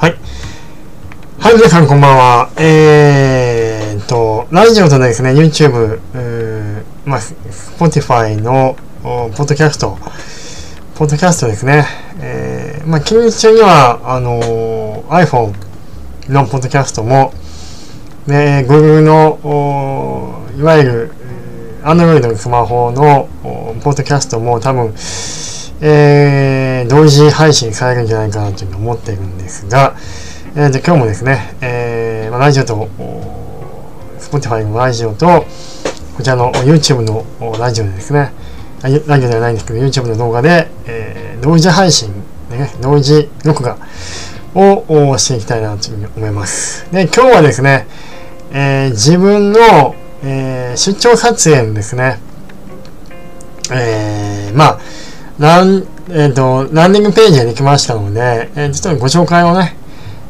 はい。はい、皆さんこんばんは。えーと、ラジオとですね、YouTube、まあ、Spotify の、ポッドキャスト、ポッドキャストですね。えー、まあ、近日中には、あのー iPhone のポッドキャストも、ね、Google の、いわゆる、Android のスマホの、ポッドキャストも多分、えー同時配信されるんじゃないかなというふうに思っているんですが、えー、と今日もですね、えーまあ、ラジオと、Spotify のラジオと、こちらの YouTube のラジオでですね、ラジオではないんですけど、YouTube の動画で、えー同時配信、ね、同時録画をおしていきたいなというふうに思います。で、今日はですね、えー自分の、えー出張撮影のですね、えーまあ、ラン、えっ、と、ランディングページができましたので、えーちょっとご紹介をね、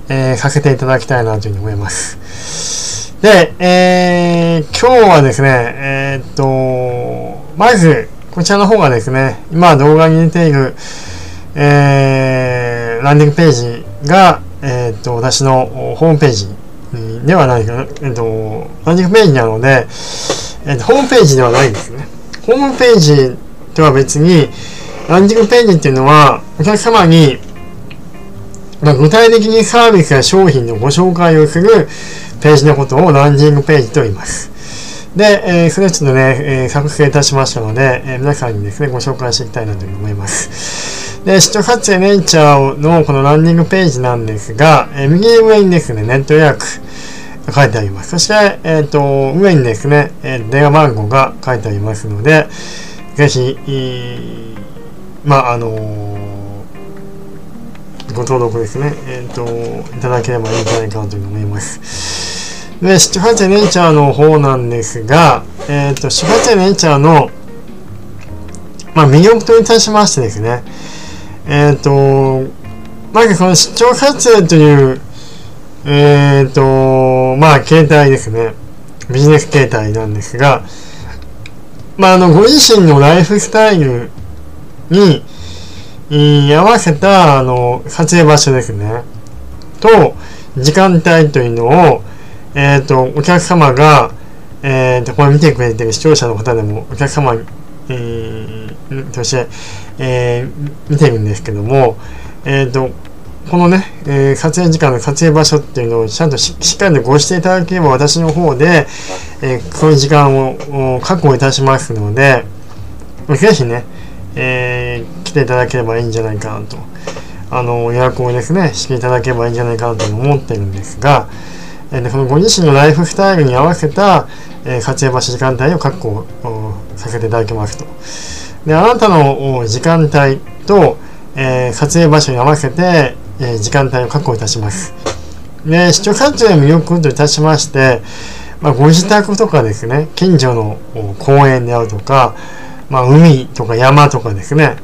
えーさせていただきたいなというふうに思います。で、えー今日はですね、えっ、と、まず、こちらの方がですね、今動画に出ている、えーランディングページが、えっ、と、私のホームページではないかな、えっ、と、ランディングページなので、えーとホームページではないですね。ホームページとは別に、ランディングページっていうのは、お客様に、まあ、具体的にサービスや商品のご紹介をするページのことをランディングページと言います。で、えーそれをちょっとね、えー作成いたしましたので、えー皆さんにですね、ご紹介していきたいなと思います。で、視聴撮影ネイチャーのこのランディングページなんですが、えー右上にですね、ネット予約が書いてあります。そして、えっ、と、上にですね、えー電話番号が書いてありますので、ぜひ、まあ、あのーご登録ですね、えっ、と、いただければいいんじゃないかなというふうに思います。で、七八ネイチャーの方なんですが、えっ、と、七八ネイチャーの、まあ、魅力といたしましてですね、えっ、と、まずこの出張撮影という、えっ、と、まあ、携帯ですね。ビジネス携帯なんですが、まあ、あの、ご自身のライフスタイルに、い合わせた、あの、撮影場所ですね。と、時間帯というのを、えっ、と、お客様が、えっ、と、これ見てくれてる視聴者の方でも、お客様に、えーとして、えー見てるんですけども、えっ、と、このね、えー撮影時間の撮影場所っていうのをちゃんとししっかりとご指定いただければ私の方で、えーそういう時間を確保いたしますので、ぜひね、えー来ていただければいいんじゃないかなと。あの、予約をですね、していただければいいんじゃないかなと思ってるんですが、えーでこのご自身のライフスタイルに合わせた、えー撮影場所時間帯を確保させていただきますと。で、あなたの時間帯と、えー撮影場所に合わせて、えー時間帯を確保いたします。で、視聴撮影の魅力といたしまして、まあ、ご自宅とかですね、近所の公園であるとか、まあ、海とか山とかですね、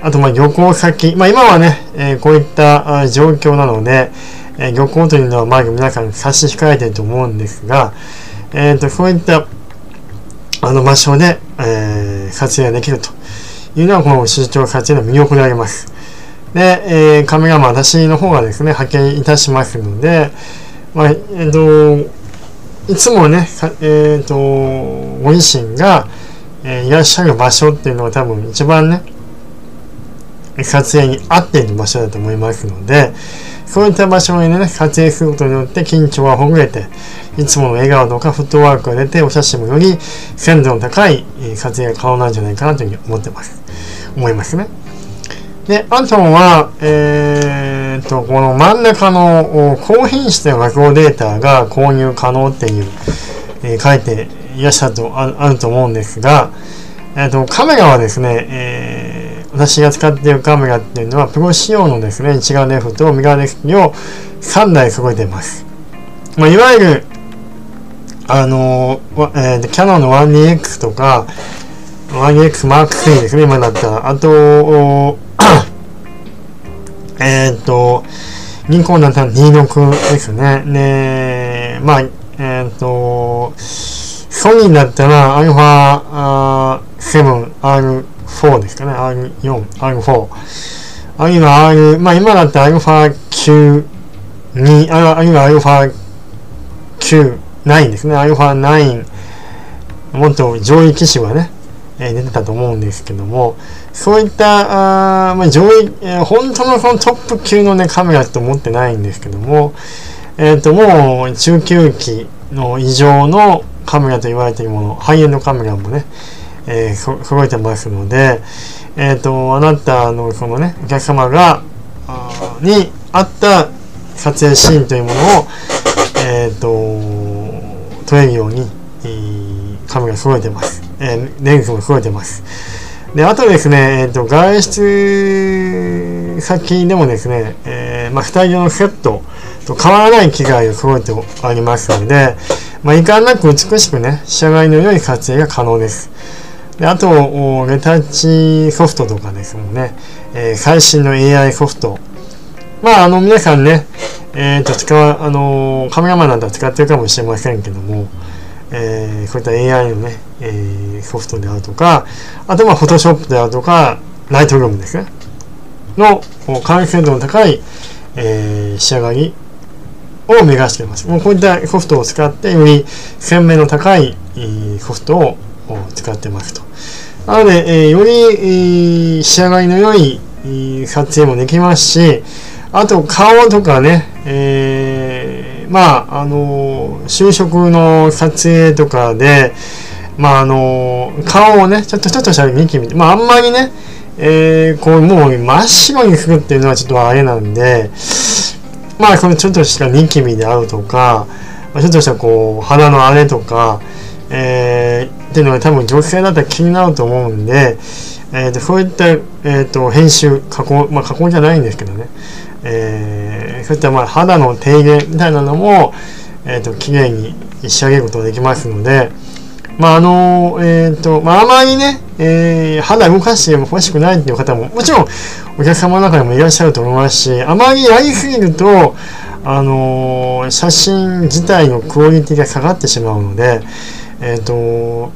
あと、まあ、旅行先、まあ、今はね、えーこういった状況なので、えー旅行というのは、まあ、皆さん差し控えてると思うんですが、えっ、と、そういった、あの場所で、えー撮影ができるというのは、この出張撮影の魅力であります。で、えーカメラマン、私の方がですね、派遣いたしますので、まあ、えっ、と、いつもね、えっ、と、ご自身が、えーいらっしゃる場所っていうのは多分一番ね、撮影に合っている場所だと思いますので、そういった場所にね、撮影することによって緊張はほぐれて、いつもの笑顔とかフットワークが出て、お写真もより鮮度の高い撮影が可能なんじゃないかなというふうに思ってます。思いますね。で、あとは、えー、と、この真ん中の高品質な画像データが購入可能っていう、えー書いていらっしゃるとああると思うんですが、えー、とカメラはですね、えー私が使っているカメラっていうのはプロ仕様のですね一眼レフとミラーレフを3台揃えています、まあ、いわゆるあのえーキャノンの 1DX とか 1DX Mark III ですね今だったらあと えっ、と銀行だったら D6 ですね。ねまあえっ、とソニーだったら α7R4 ですかね。R4、R4。あるいは R、まあ今だったら α9 に、あるいは α9、9ですね、α9、もっと上位機種はね、えー、出てたと思うんですけども、そういったあ、まあ、上位、えー、本当のそのトップ級のね、カメラと思ってないんですけども、えっ、ー、と、もう中級機の異常の カメラと言われているもの、ハイエンドカメラもね、えー、揃えてますので、えっ、ー、と、あなたのそのね、お客様が、に合った撮影シーンというものを、えっ、ー、と、撮れるように、えー、カメラ揃えてます。えー、レンズも揃えてます。で、あとですね、えっ、ー、と、外出先でもですね、えー、まあ、二人用のセットと変わらない機材を揃えてありますので、まあ、いかんなく美しくね、仕上がりの良い撮影が可能です。であと、レタッチソフトとかですもんね、えー、最新の AI ソフト。まあ、あの、皆さんね、えっ、ー、と、使う、あのカメラマンなんか使ってるかもしれませんけども、えー、こういった AI のね、えー、ソフトであるとか、あとは、フォトショップであるとか、ライトルームですね。の、完成度の高い、えー、仕上がりを目指しています。もうこういったソフトを使って、より鮮明の高いソフトを使ってますと。なので、より、仕上がりの良い、撮影もできますし、あと顔とかね、えー、まあ、あの就職の撮影とかで、まあ、あの顔をね、ちょっとちょっとしたニキビ、まあ、あんまりね、えー、こう、もう真っ白にするっていうのはちょっとあれなんで、まあ、このちょっとしたニキビであるとか、ちょっとしたこう、鼻の荒れとか、えー、っていうのが多分女性だったら気になると思うんで、えーと、そういった、えーと、編集加工まあ加工じゃないんですけどね、えー、そういったまあ肌の低減みたいなのも、えーと、綺麗に仕上げることができますのでまああのえっ、ー、とまああまりね、えー、肌動かしても欲しくないっていう方ももちろんお客様の中でもいらっしゃると思いますしあまりやりすぎるとあのー、写真自体のクオリティが下がってしまうので、えっ、ー、と、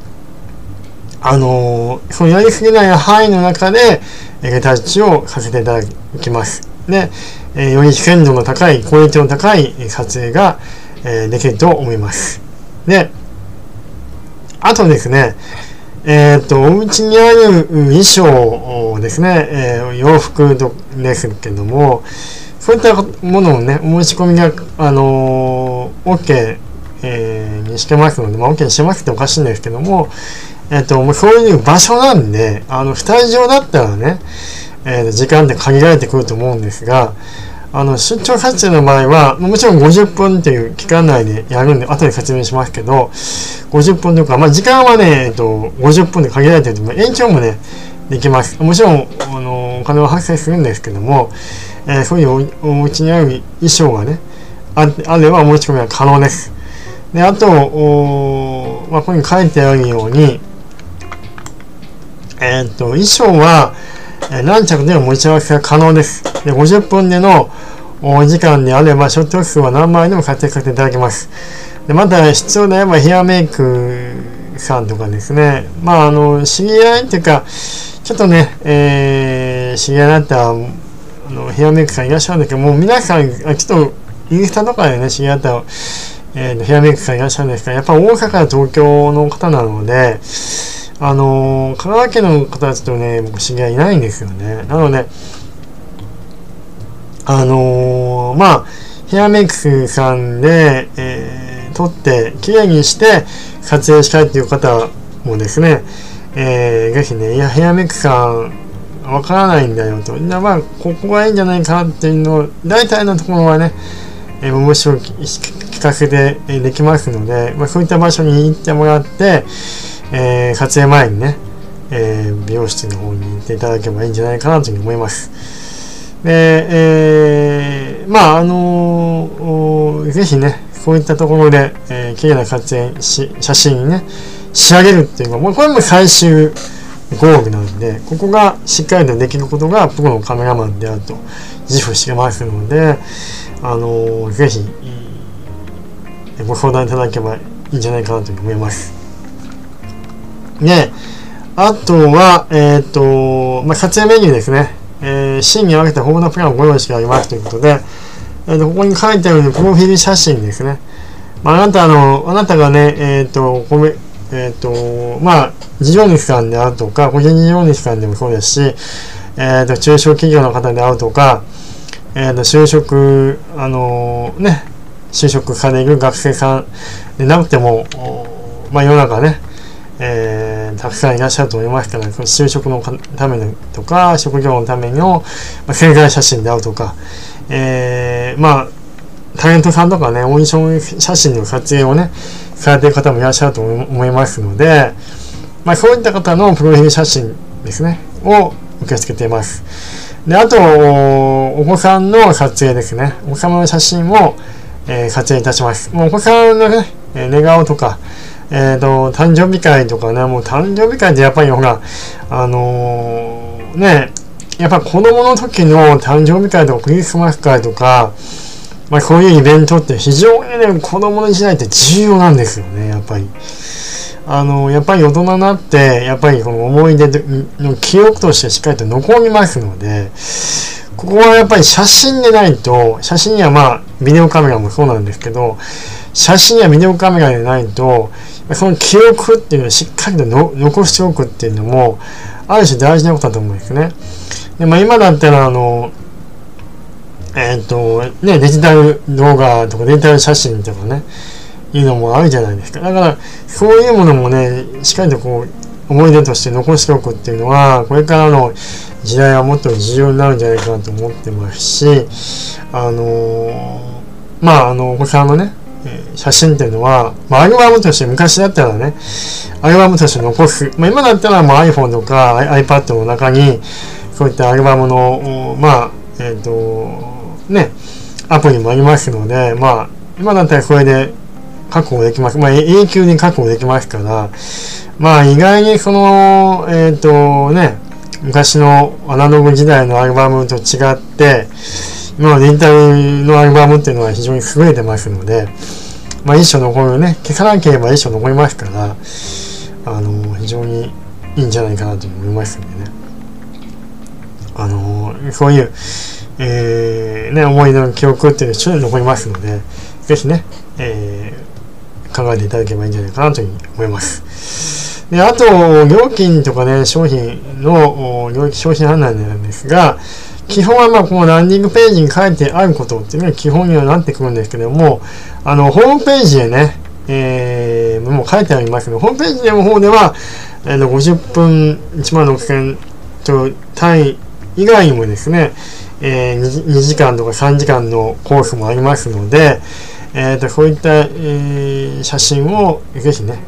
あの、そのやりすぎない範囲の中で、レタッチをさせていただきます。で、えー、より鮮度の高い、クオリティの高い撮影が、えー、できると思います。で、あとですね、えっ、ー、と、お家にある衣装ですね、えー、洋服ですけども、そういったものをね、お申し込みが、あのー、OK えー、にしてますので、まあ、OK にしてますっておかしいんですけども、えっ、と、もうそういう場所なんで、あの、スタジオだったらね、えー、時間って限られてくると思うんですが、あの、出張撮影の場合は、もちろん50分という期間内でやるんで、後で説明しますけど、50分とか、まあ、時間はね、えっと、50分で限られてると、まあ、延長もね、できます。もちろん、あの、お金は発生するんですけども、えー、そういうおお家にある衣装がね、ああれば申し込みは可能です。で、あと、おまあ、ここに書いてあるように、えっ、と、衣装は、何着でも持ち合わせが可能です。で、50分でのお時間であれば、ショット数は何枚でも活躍させていただきます。で、また、必要であればヘアメイクさんとかですね、まあ、あの、知り合いっていうか、ちょっとね、えー、知り合いだったあのヘアメイクさんいらっしゃるんだけど、もう皆さん、ちょっとインスタとかでね、知り合ったえー、ヘアメイクさんいらっしゃるんですが、やっぱ大阪や東京の方なので、あのー、香川県の方たちとね、僕知り合いいないんですよね。なので、あのー、まあ、ヘアメイクさんで、えー、撮って、綺麗にして撮影したいっていう方もですね、えー、ぜひね、いや、ヘアメイクさん、わからないんだよと。まあ、ここがいいんじゃないかっていうのを、大体のところはね、えー、面白い企画で、えできますので、まあ、そういった場所に行ってもらって、えー、撮影前にね、えー、美容室の方に行っていただけばいいんじゃないかなというふうに思います。で、えー、まあ、あのー、ぜひね、こういったところで、えー、綺麗な撮影し、写真にね、仕上げるっていうのは、もうこれも最終ゴールなので、ここがしっかりとできることがプロのカメラマンであると自負してますので、あのー、ぜひ、ご相談いただけばいいんじゃないかなと思います。で、あとは、えっ、ー、と、まあ、撮影メニューですね。えー、シーンに分けた豊富なプランをご用意してありますということで、えー、とここに書いてあるように、プロフィール写真ですね。まあ、あなたあの、あなたがね、えっ、ー、と、ごめ、えっ、と、まあ、事業主さんであるとか、個人事業主さんでもそうですし、えっ、と、中小企業の方であるとか、えっ、と、就職、あのね、就職される学生さんでなくても、まあ、世の中ね、えー、たくさんいらっしゃると思いますから、その就職のためのとか、職業のための、まあ、経済写真であるとか、えー、まあ、タレントさんとかね、オーディション写真の撮影をね、されてる方もいらっしゃると思いますので、まあ、そういった方のプロフィール写真ですね、を受け付けています。で、あと、お子さんの撮影ですね。お子様の写真を、えー、撮影いたします。もうお子さんのね、寝顔とか、えっ、ー、と、誕生日会とかね、もう誕生日会ってやっぱりほら、あのー、ね、やっぱ子供の時の誕生日会とかクリスマス会とか、まあこういうイベントって非常にね、子供の時代って重要なんですよね、やっぱり。あの、やっぱり大人になって、やっぱりこの思い出の記憶としてしっかりと残りますので、ここはやっぱり写真でないと、写真にはまあ、ビデオカメラもそうなんですけど、写真やビデオカメラでないと、その記憶っていうのをしっかりと残しておくっていうのも、ある種大事なことだと思うんですね。で、まあ今だったら、あの、えっ、ー、と、ね、デジタル動画とかデジタル写真とかね、いうのもあるじゃないですか。だから、そういうものもね、しっかりとこう、思い出として残しておくっていうのは、これからの時代はもっと重要になるんじゃないかなと思ってますし、あのー、まあ、あの、お子さんのね、写真っていうのは、まあ、アルバムとして昔だったらね、アルバムとして残す。まあ、今だったらもう iPhone とか iPad の中に、そういったアルバムの、まあ、えっ、ー、と、ね、アプリもありますので、まあ、今だったらこれで確保できます。まあ、永久に確保できますから、まあ、意外にその、えっ、ー、とね、昔のアナログ時代のアルバムと違って、のデジタルのアルバムっていうのは非常に優れてますので、まあ、一生残るね、消さなければ一生残りますから、あの、非常にいいんじゃないかなと思いますんでね。あの、そういう、えー、ね、思い出の記憶っていうのは一緒に残りますので、ぜひね、えー、考えていただければいいんじゃないかなというふうに思います。で、あと、料金とかね、商品の料金、商品判断なんですが、基本はまあこのランディングページに書いてあることっていうのが基本にはなってくるんですけども、あの、ホームページでね、えー、もう書いてありますけど、ホームページの方では、えー、50分1万6000と単位以外にもですね、えー、2, 時間とか3時間のコースもありますので、えーと、そういった、えー、写真をぜひね、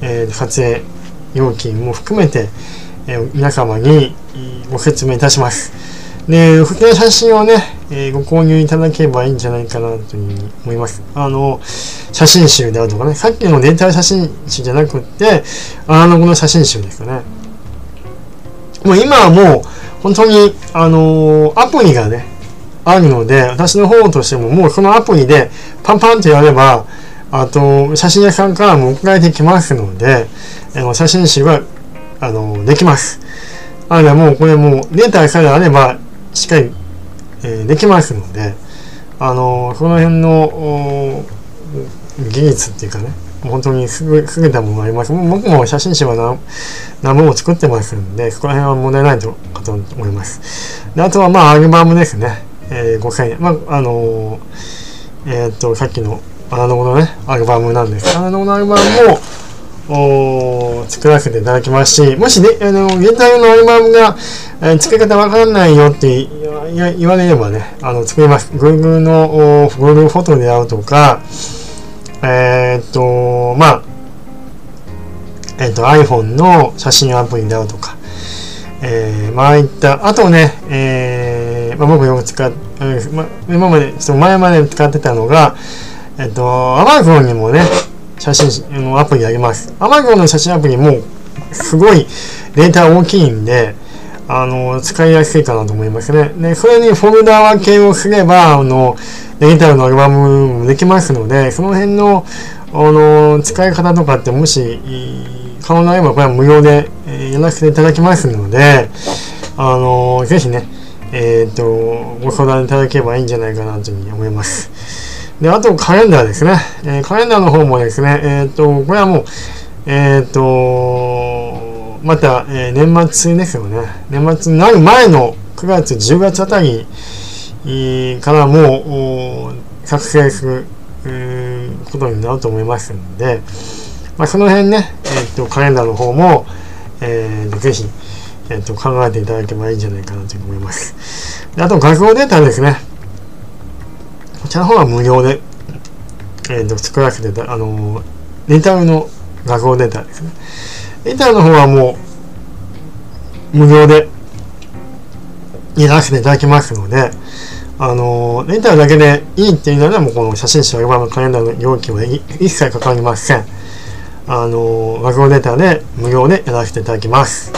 えー、撮影料金も含めて、えー、皆様にご説明いたします。で、不景写真をね、えー、ご購入いただければいいんじゃないかなというふうに思います。あの、写真集であるとかね、さっきのデータ写真集じゃなくって、アナログの写真集ですかね。もう今はもう、本当に、あのー、アプリがね、あるので、私の方としてももうそのアプリでパンパンとやれば、あと、写真屋さんからも送られてきますので、えー、写真集は、あのー、できます。あれもうこれもうデータさえあればしっかり、えー、できますので、あのー、その辺の技術っていうかね、本当にすぐ優れたものがあります。僕も写真集は何何本も作ってますんで、そこら辺は問題ないとかと思います。であとは、まあ、アルバムですね。えー、5000円。まあ、あのー、えっと、さっきのアナログのね、アルバムなんですアナログのアルバムも、お作らせていただきますし、もしね、あの、現在のアルバムが、えー、作り方わからないよって言われればね、あの、作ります。Google の Google フォトであるとか、えー、っと、まあ、えー、っと、iPhone の写真アプリであるとか、えー、まあいった、あとね、えー、まあ、僕よく使っ、えーま、今まで、ちょっと前まで使ってたのが、えっと、Amazon にもね、写真のアプリあります。Amazon の写真アプリもすごいデータ大きいんで、あの、使いやすいかなと思いますね。で、それにフォルダ分けをすれば、あの、デジタルのアルバムもできますので、その辺の、あの、使い方とかってもし、可能なればこれは無料で、えやらせていただきますので、あの、ぜひね、えっ、と、ご相談いただければいいんじゃないかなというふうに思います。で、あとカレンダーですね。えー、カレンダーの方もですね、えっ、と、これはもう、えっ、と、また、え年末ですよね。年末になる前の9月、10月あたりからもう作成することになると思いますので、まあ、その辺ね、えっ、と、カレンダーの方も、えー、ぜひ、えーと、考えていただけばいいんじゃないかなと思います。であと、画像データですね。ちらの方は無料で、えーと、作らせてあのレンタルの画像データですね。レンタルの方はもう、無料でやらせていただきますので、あのレンタルだけでいいっていうのはもうこの写真集アルバムカレンダーの料金は一切かかりません。あの画像データで無料でやらせていただきます。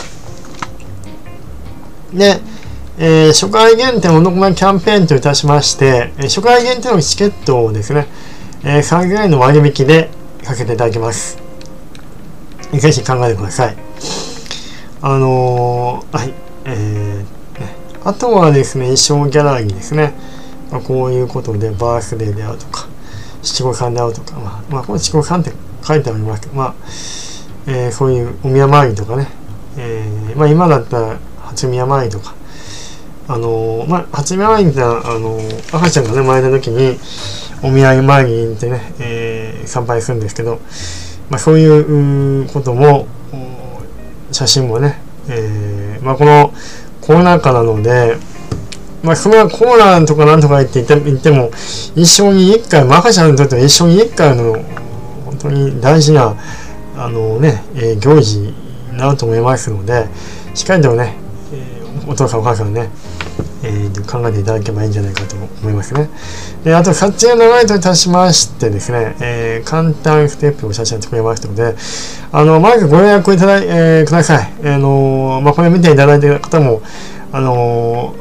で、えー、初回限定お得なキャンペーンといたしまして、えー、初回限定のチケットをですね、えー、3ぐらいの割引でかけていただきます。ぜひ考えてください。あのー、はい、えー、ね、あとはですね、衣装ギャラリーですね。まあ、こういうことで、バースデーであるとか、七五三であるとか、まあ、まあ、この七五三って書いてありますけど、まあ、えー、そういうお宮参りとかね、えー、まあ今だったら、八宮参りとか、あのー、まあ、八宮参りってあのー、赤ちゃんがね、生まれた時に、お見合い参りに行ってね、えー、参拝するんですけど、まあ、そういうことも、写真もね、えー、まあ、このコロナ禍なので、まあ、そのコロナとかなんとか言って言っても、一生に一回、赤ちゃんにとっては一生に一回の、本当に大事な、あのね、えー、行事になると思いますので、しっかりとね、お父さんお母さんね、えー、考えていただけばいいんじゃないかと思いますね。であと撮影のライトいたしましてですね、えー、簡単ステップを写真作りましたので、あの、まずご予約いただ,、えー、ください。あのまあ、これ見ていただいている方も、あの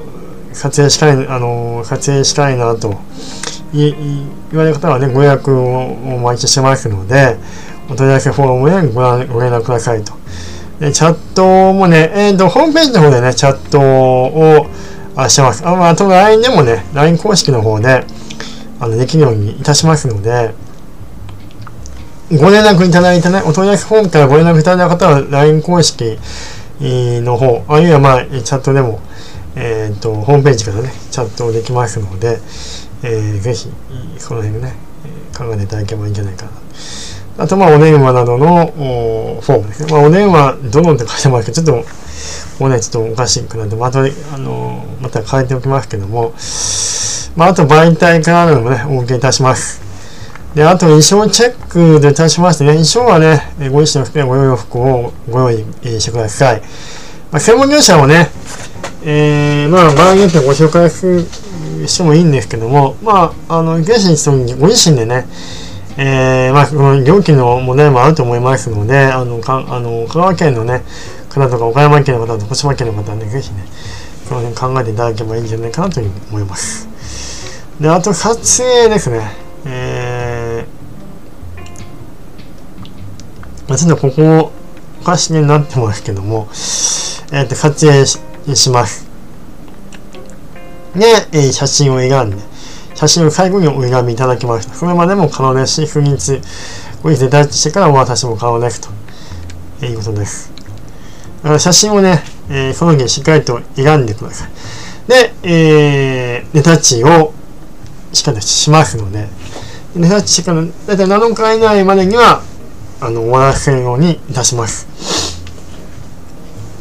撮影したい、あの撮影したいなといい言われる方はね、ご予約をお待ちしてますので、お問い合わせフォームでご覧ご連絡くださいと。でチャットもね、えっ、ー、と、ホームページの方でね、チャットをあしてます。ああと LINE でもね、LINE 公式の方で、あの、できるようにいたしますので、ご連絡いただいたね、お問い合わせフォームからご連絡いただいた方は LINE 公式の方、あるいはまあ、チャットでも、えっ、と、ホームページからね、チャットできますので、えー、ぜひ、その辺ね、考えていただければいいんじゃないかな。あと、まあ、お電話などのおフォームですね。まあ、お電話、どのって書いてますけど、ちょっと、もうね、ちょっとおかしくなって、また、あの、また変えておきますけども、まあ、あと、媒体からのもね、お受けいたします。で、あと、衣装チェックでいたしましてね、衣装はね、ご自身の服やご洋服をご用意してください。まあ、専門業者をね、えー、まあ、場合によってご紹介してもいいんですけども、まあ、あの、現地にご自身でね、えー、まあ、この料金の問題もあると思いますので、あの、かあの香川県のね、方とか岡山県の方とか徳島県の方はね、ぜひね、その辺考えていただければいいんじゃないかなというふうに思います。で、あと撮影ですね。えー、まあ、ちょっとここ、おかしになってますけども、えっ、ー、と、撮影しします。で、えー、写真を選んで、写真を最後にお選びいただきました。それまでも可能ですし、不日ごいていただしてからお渡しも可能ですということです。だから写真をね、えー、その時にしっかりと選んでください。で、えー、ネタッチをしっかりしますので、ネタッチしてからだいたい7日以内までには、あの、終わらせるようにいたします。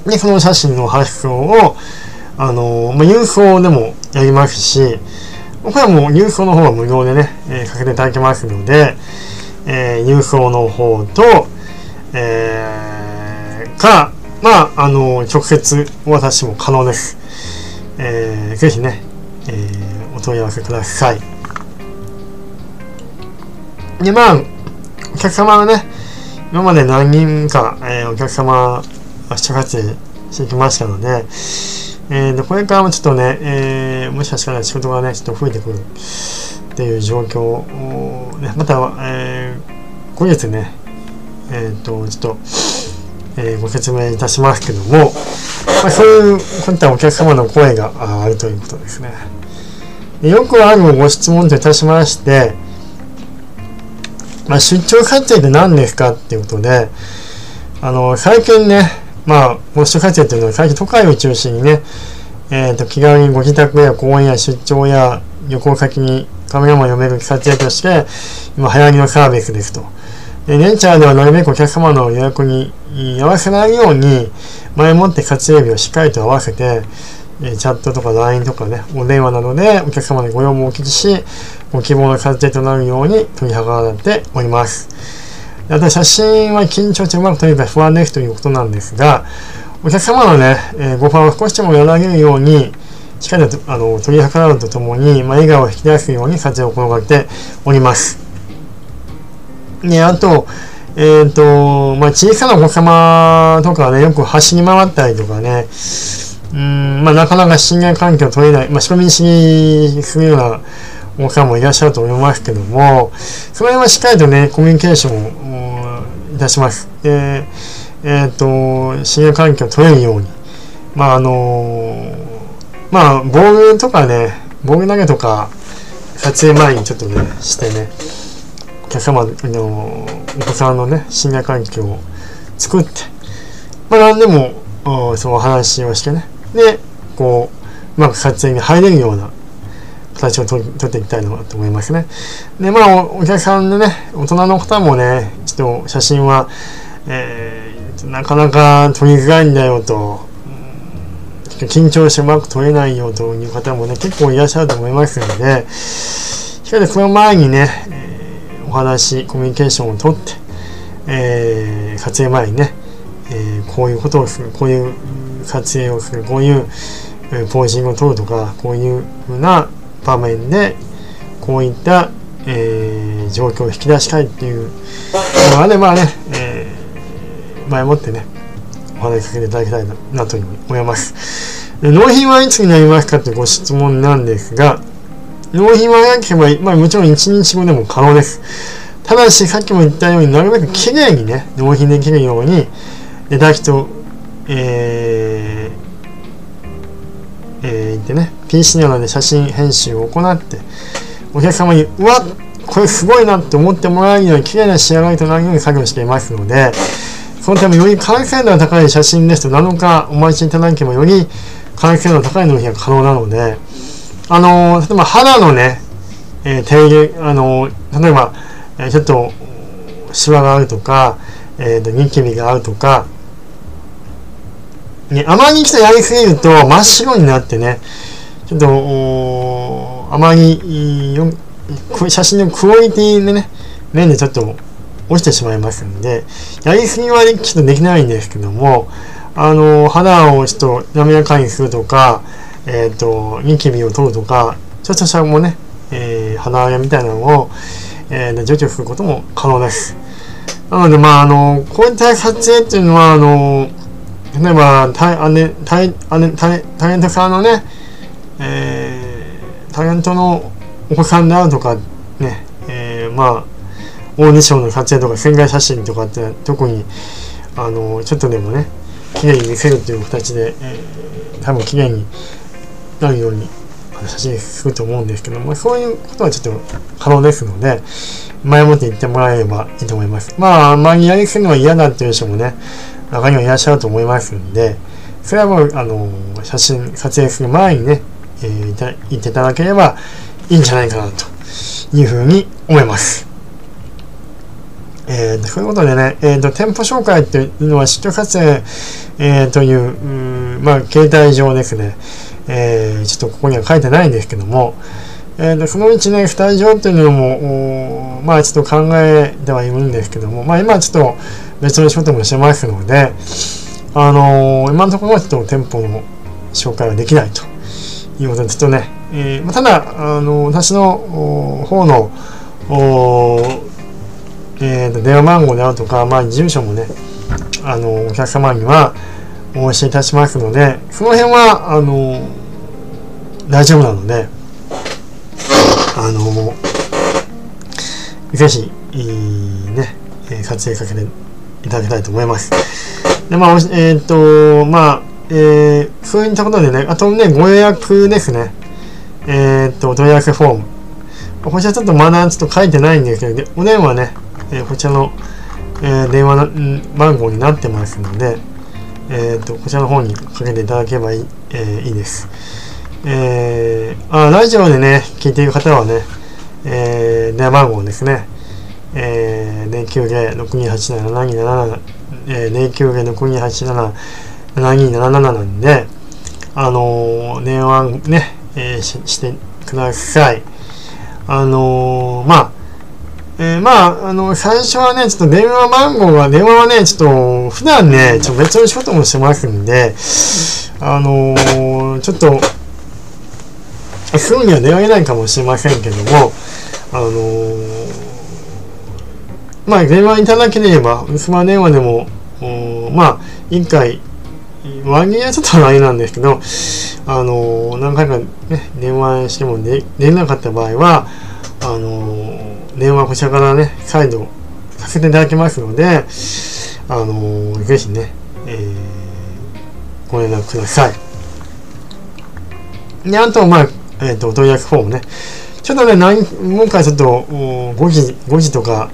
で、その写真の発送を、あの、まあ、郵送でもやりますし、これはもう郵送の方は無料でね、えー、かけていただけますので、えー、郵送の方と、えー、か、まあ、あの、直接お渡しも可能です。えー、ぜひね、えー、お問い合わせください。で、まあ、お客様はね、今まで何人か、えー、お客様、出発してきましたので、えー、でこれからもちょっとね、えー、もしかしたら仕事がね、ちょっと増えてくるっていう状況を、ね、また、えー、後日ね、えっ、ー、と、ちょっと、えー、ご説明いたしますけども、まあ、そういう、こういったお客様の声があるということですね。よくあるご質問といたしまして、まあ、出張活動って何ですかっていうことで、あの、最近ね、まあ、ご出張活動っていうのは最近都会を中心にね、えっ、ー、と、気軽にご自宅や公園や出張や旅行先にカメラマンを呼べる活躍として、今流行りのサービスですと。で、ネイチャーではなるべくお客様の予約に合わせないように、前もって活用日をしっかりと合わせて、えチャットとか LINE とかね、お電話などでお客様にご要望をお聞きし、ご希望の活定となるように取り計らっております。あと写真は緊張してうまく撮れば不安ですということなんですが、お客様のね、えー、ご不安を少しでも和らげるように、しっかりとあの取り計らうとともに、まあ、笑顔を引き出すように活用を心がけております。ね、あと、えっ、ー、と、まあ、小さなお子様とかね、よく走り回ったりとかね、うん、まあ、なかなか信頼関係を取れない、まあ、仕込みにするようなお子様もいらっしゃると思いますけども、それはしっかりとね、コミュニケーションをいたします。で、えっ、ー、と、信頼関係を取れるように、まあ、あのまあ、ボールとかね、ボール投げとか、撮影前にちょっとね、してね、お客様のお子さんのね信頼関係を作ってまあ何でもそのお話をしてねでこううまく撮影に入れるような形をと取っていきたいなと思いますね。で、まあお、お客さんでね、大人の方もね、ちょっと写真は、えー、なかなか撮りづらいんだよと、緊張してうまく撮れないよという方もね、結構いらっしゃると思いますので、しかりその前にね、えー、お話コミュニケーションをとって、えー、撮影前にね、えー、こういうことをするこういう撮影をするこういう、ポージングを取るとかこういうふうな場面でこういった、えー、状況を引き出したいっていうのがあればね、えー、前もってねお話しかけていただきたいなというふうに思います。納品はいつになりますかというご質問なんですが、納品はなければ、まあもちろん1日後でも可能です。ただし、さっきも言ったようになるべく綺麗にね、納品できるように、レターと、えー、PC などで写真編集を行って、お客様に、うわっこれすごいなって思ってもらえるように綺麗な仕上がりとなるように作業していますので、そのためより完成度が高い写真ですと7日お待ちいただけばより完成度の高い納品が可能なので、あの例えば肌のね、えー、手入れ、あの例えば、えー、ちょっと、シワがあるとか、えーと、ニキビがあるとか、ね、あまり人やりすぎると真っ白になってね、ちょっと、あまり、よ写真のクオリティでね、面でちょっと落ちてしまいますんで、やりすぎはちょっとできないんですけども、あの、肌をちょっと滑らかにするとか、えっ、ー、と、ニキビを取るとか、ちょっとしたもね、えー、鼻上げみたいなのを、えー、除去することも可能です。なので、まあ、あの、こういった撮影っていうのは、あの、例えば、タレタレタレタレントさんのね、えー、タレントのお子さんであるとか、ね、えー、まあ、オーディションの撮影とか、宣外写真とかって、特に、あの、ちょっとでもね、綺麗に見せるっていう形で、えー、多分綺麗になるように写真すると思うんですけども、そういうことはちょっと可能ですので、前もって言ってもらえればいいと思います。まあ、あんまりやりすぎるのは嫌だっていう人もね、中にはいらっしゃると思いますんで、それはもう、あの、写真撮影する前にね、えー、言っていただければいいんじゃないかなというふうに思います。えー、そういうことでね、えーと、店舗紹介っていうのは出張撮影、えー、という、うまあ、携帯上ですね、えー、ちょっとここには書いてないんですけども、えー、そのうちね、スタジオっていうのも、まあちょっと考えてはいるんですけども、まあ今ちょっと別の仕事もしてますので、あのー、今のところはちょっと店舗の紹介はできないということで、ちょっとね、えー、まあ、ただ、あの私の方の、えーと、電話番号であるとか、まあ、住所もね、あのお客様には、お教えいたしますので、その辺は、あの、大丈夫なので、あの、ぜひ、ね、撮影かけていただきたいと思います。で、まあ、えっ、ー、と、まあ、えー、そういったことでね、あとね、ご予約ですね。えー、っと、お問い合わせフォーム。こちらちょっとまだちょっと書いてないんですけど、お電話ね、えー、こちらの、えー、電話番号になってますので、えー、とこちらの方にかけていただけばいい,、えー、いいです。えー、あラジオでね、聞いている方はね、えー、電話番号ですね、えー、090-6287-7277、えー、7277なんで、あのー、電話ね、えー、ししてください。あのー、まあ、えー、まあ、あの、最初はね、ちょっと電話番号が、電話はね、ちょっと、普段ね、ちょっと別の仕事もしてますんで、あのー、ちょっと、すぐには出会えないかもしれませんけども、あのー、まあ、電話いただければ、スマ電話でも、まあ、一回、割にはちょっとあれなんですけど、あの何回かね、電話しても出れなかった場合は、あの電話こちらからね、再度させていただきますので、あの、ぜひね、えー、ご連絡ください。で、あと、まあ、えっ、ー、と、お問い合わせフォームね。ちょっとね、何、今回ちょっと、5時、5時とか、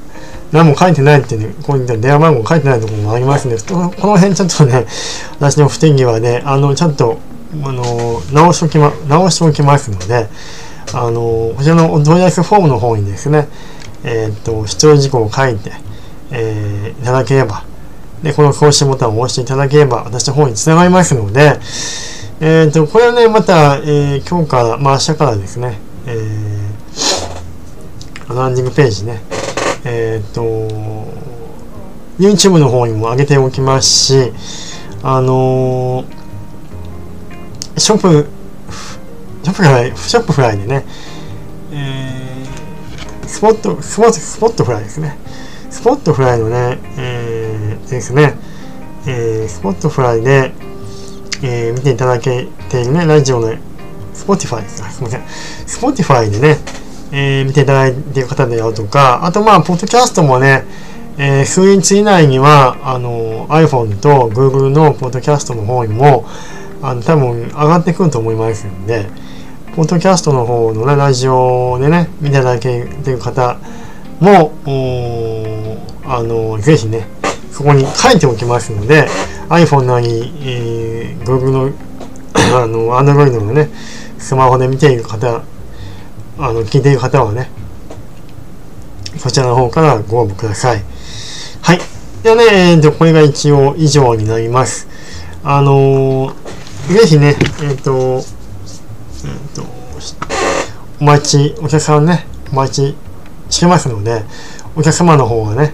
何も書いてないって、ね、こういった電話番号書いてないところもありますので、この辺ちょっとね、私の不手際で、あの、ちゃんと、あの、直しておきま、直しておきますので、あの、こちらのお問い合わせフォームの方にですね、えっ、と、必要事項を書いて、えー、いただければ、で、この更新ボタンを押していただければ、私の方に繋がりますので、えっ、と、これはね、また、えー、今日から、まあ、明日からですね、えー、ランディングページね、えっ、と、YouTube の方にも上げておきますし、あのショップ、ショップフライ、ショップフライでね、えー、スポット、スポット、スポットフライですね。スポットフライのね、えー、ですね、えー、スポットフライで、えー、見ていただけているね、ラジオの、 Spotify ですか、すみません。 Spotify でね、えー、見ていただいている方であるとか、あとまあ、ポッドキャストもね、えー、数日以内には、あの、iPhone と Google のポッドキャストの方にも、あの、多分上がってくると思いますんで、ポッドキャストの方のね、ラジオでね、見ていただけている方も、あの、ぜひね、そこに書いておきますので、iPhone なり、えー、Google の、あの、Android のね、スマホで見ている方、あの、聞いている方はね、そちらの方からご応募ください。はい。ではね、えー、と、これが一応以上になります。あのーぜひね、えっ、ー、と、えっ、ー、と、お待ち、お客さんね、お待ちしてますので、お客様の方がね、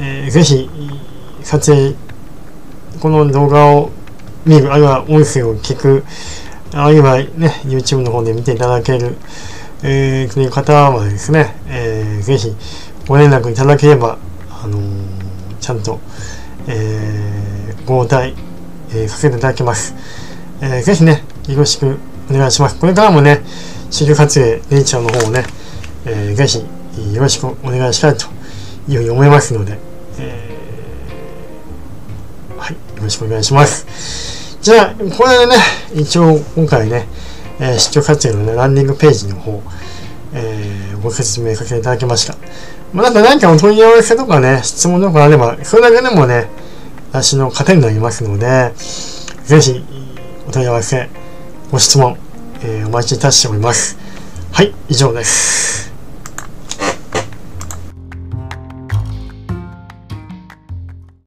えー、ぜひ、撮影、この動画を見る、あるいは音声を聞く、あるいはね、YouTube の方で見ていただける、えー、という方はですね、えー、ぜひご連絡いただければ、あのー、ちゃんと、えー、ご応対、えー、させていただきます。えー、ぜひね、よろしくお願いします。これからもね、資料撮影、ネイチャーの方をね、えー、ぜひよろしくお願いしたいというふうに思いますので、えー、はい、よろしくお願いします。じゃあ、これでね、一応今回ね、えー、出張撮影のね、ランディングページの方、えー、ご説明させていただきました。まあ、なんか何かお問い合わせとかね、質問とかあれば、それだけでもね、私の糧になりますので、ぜひ、お問い合わせ、ご質問、えー、お待ちいたしております。はい、以上です。